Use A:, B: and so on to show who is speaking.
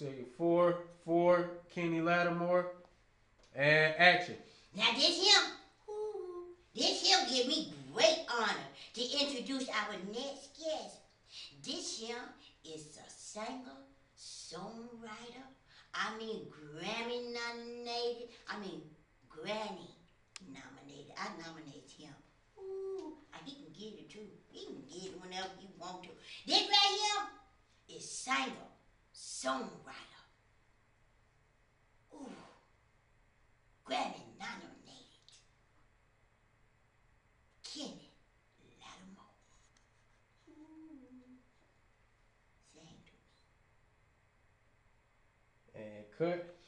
A: say four, four, Kenny Lattimore, and action.
B: Now this him, this him give me great honor to introduce our next guest. This him is a singer, songwriter, I mean Grammy nominated, I mean Granny nominated. I nominate him. Ooh, and he can get it too. He can get it whenever he want to. This right here is singer, songwriter. Ooh, Grammy nominated. Kenny Lattimore. Ooh, sing to me.
A: And cut.